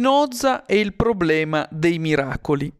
Spinoza e il problema dei miracoli.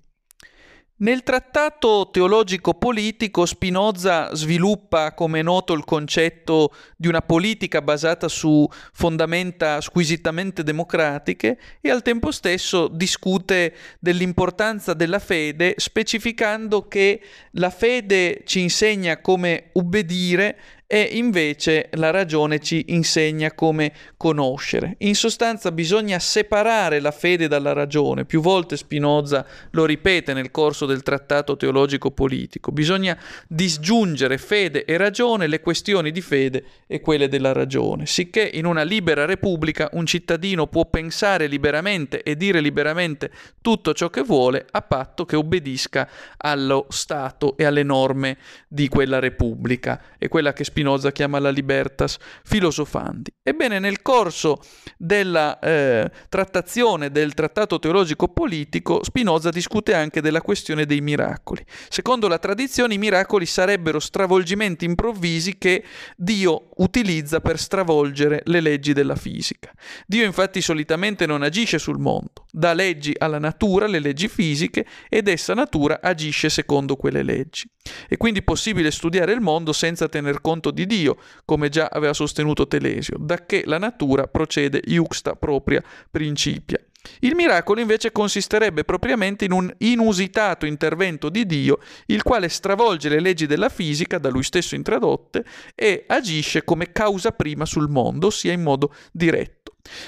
Nel trattato teologico-politico Spinoza sviluppa, come è noto, il concetto di una politica basata su fondamenta squisitamente democratiche e al tempo stesso discute dell'importanza della fede, specificando che la fede ci insegna come ubbidire e invece la ragione ci insegna come conoscere. In sostanza bisogna separare la fede dalla ragione, più volte Spinoza lo ripete nel corso del trattato teologico politico, bisogna disgiungere fede e ragione, le questioni di fede e quelle della ragione, sicché in una libera repubblica un cittadino può pensare liberamente e dire liberamente tutto ciò che vuole a patto che obbedisca allo Stato e alle norme di quella repubblica, e quella che Spinoza Spinoza chiama la libertas filosofandi. Ebbene, nel corso della eh, trattazione del trattato teologico politico, Spinoza discute anche della questione dei miracoli. Secondo la tradizione, i miracoli sarebbero stravolgimenti improvvisi che Dio utilizza per stravolgere le leggi della fisica. Dio infatti solitamente non agisce sul mondo, dà leggi alla natura, le leggi fisiche, ed essa natura agisce secondo quelle leggi. È quindi possibile studiare il mondo senza tener conto di Dio, come già aveva sostenuto Telesio, dacché la natura procede iuxta propria principia. Il miracolo invece consisterebbe propriamente in un inusitato intervento di Dio, il quale stravolge le leggi della fisica, da lui stesso introdotte, e agisce come causa prima sul mondo, ossia in modo diretto.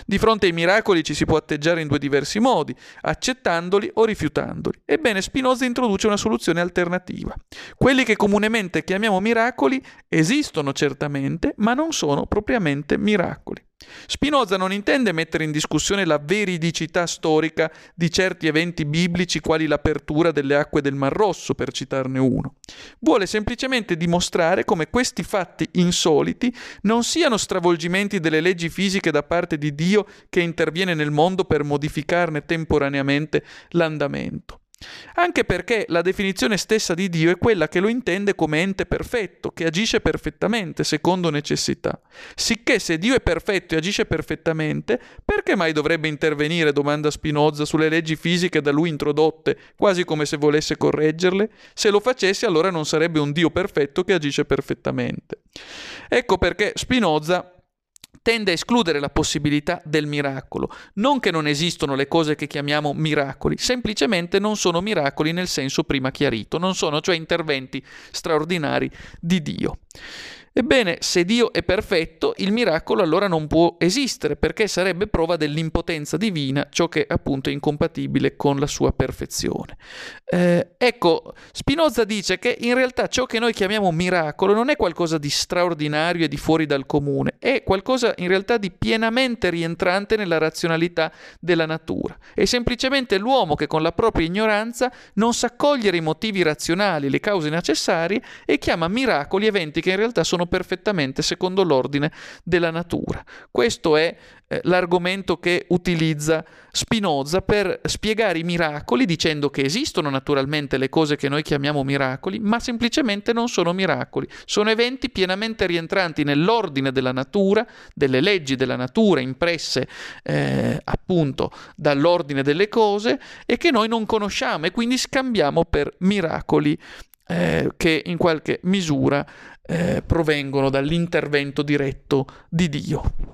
Di fronte ai miracoli ci si può atteggiare in due diversi modi, accettandoli o rifiutandoli. Ebbene, Spinoza introduce una soluzione alternativa. Quelli che comunemente chiamiamo miracoli esistono certamente, ma non sono propriamente miracoli. Spinoza non intende mettere in discussione la veridicità storica di certi eventi biblici quali l'apertura delle acque del Mar Rosso, per citarne uno. Vuole semplicemente dimostrare come questi fatti insoliti non siano stravolgimenti delle leggi fisiche da parte di Dio che interviene nel mondo per modificarne temporaneamente l'andamento. Anche perché la definizione stessa di Dio è quella che lo intende come ente perfetto, che agisce perfettamente, secondo necessità. Sicché se Dio è perfetto e agisce perfettamente, perché mai dovrebbe intervenire, domanda Spinoza, sulle leggi fisiche da lui introdotte, quasi come se volesse correggerle? Se lo facesse allora non sarebbe un Dio perfetto che agisce perfettamente. Ecco perché Spinoza tende a escludere la possibilità del miracolo. Non che non esistono le cose che chiamiamo miracoli, semplicemente non sono miracoli nel senso prima chiarito, non sono cioè interventi straordinari di Dio. Ebbene, se Dio è perfetto, il miracolo allora non può esistere, perché sarebbe prova dell'impotenza divina, ciò che appunto è incompatibile con la sua perfezione. Eh, ecco, Spinoza dice che in realtà ciò che noi chiamiamo miracolo non è qualcosa di straordinario e di fuori dal comune, è qualcosa in realtà di pienamente rientrante nella razionalità della natura. È semplicemente l'uomo che con la propria ignoranza non sa cogliere i motivi razionali, le cause necessarie e chiama miracoli eventi che in realtà sono perfettamente secondo l'ordine della natura. Questo è eh, l'argomento che utilizza Spinoza per spiegare i miracoli dicendo che esistono naturalmente le cose che noi chiamiamo miracoli, ma semplicemente non sono miracoli, sono eventi pienamente rientranti nell'ordine della natura, delle leggi della natura impresse eh, appunto dall'ordine delle cose e che noi non conosciamo e quindi scambiamo per miracoli eh, che in qualche misura eh, provengono dall'intervento diretto di Dio.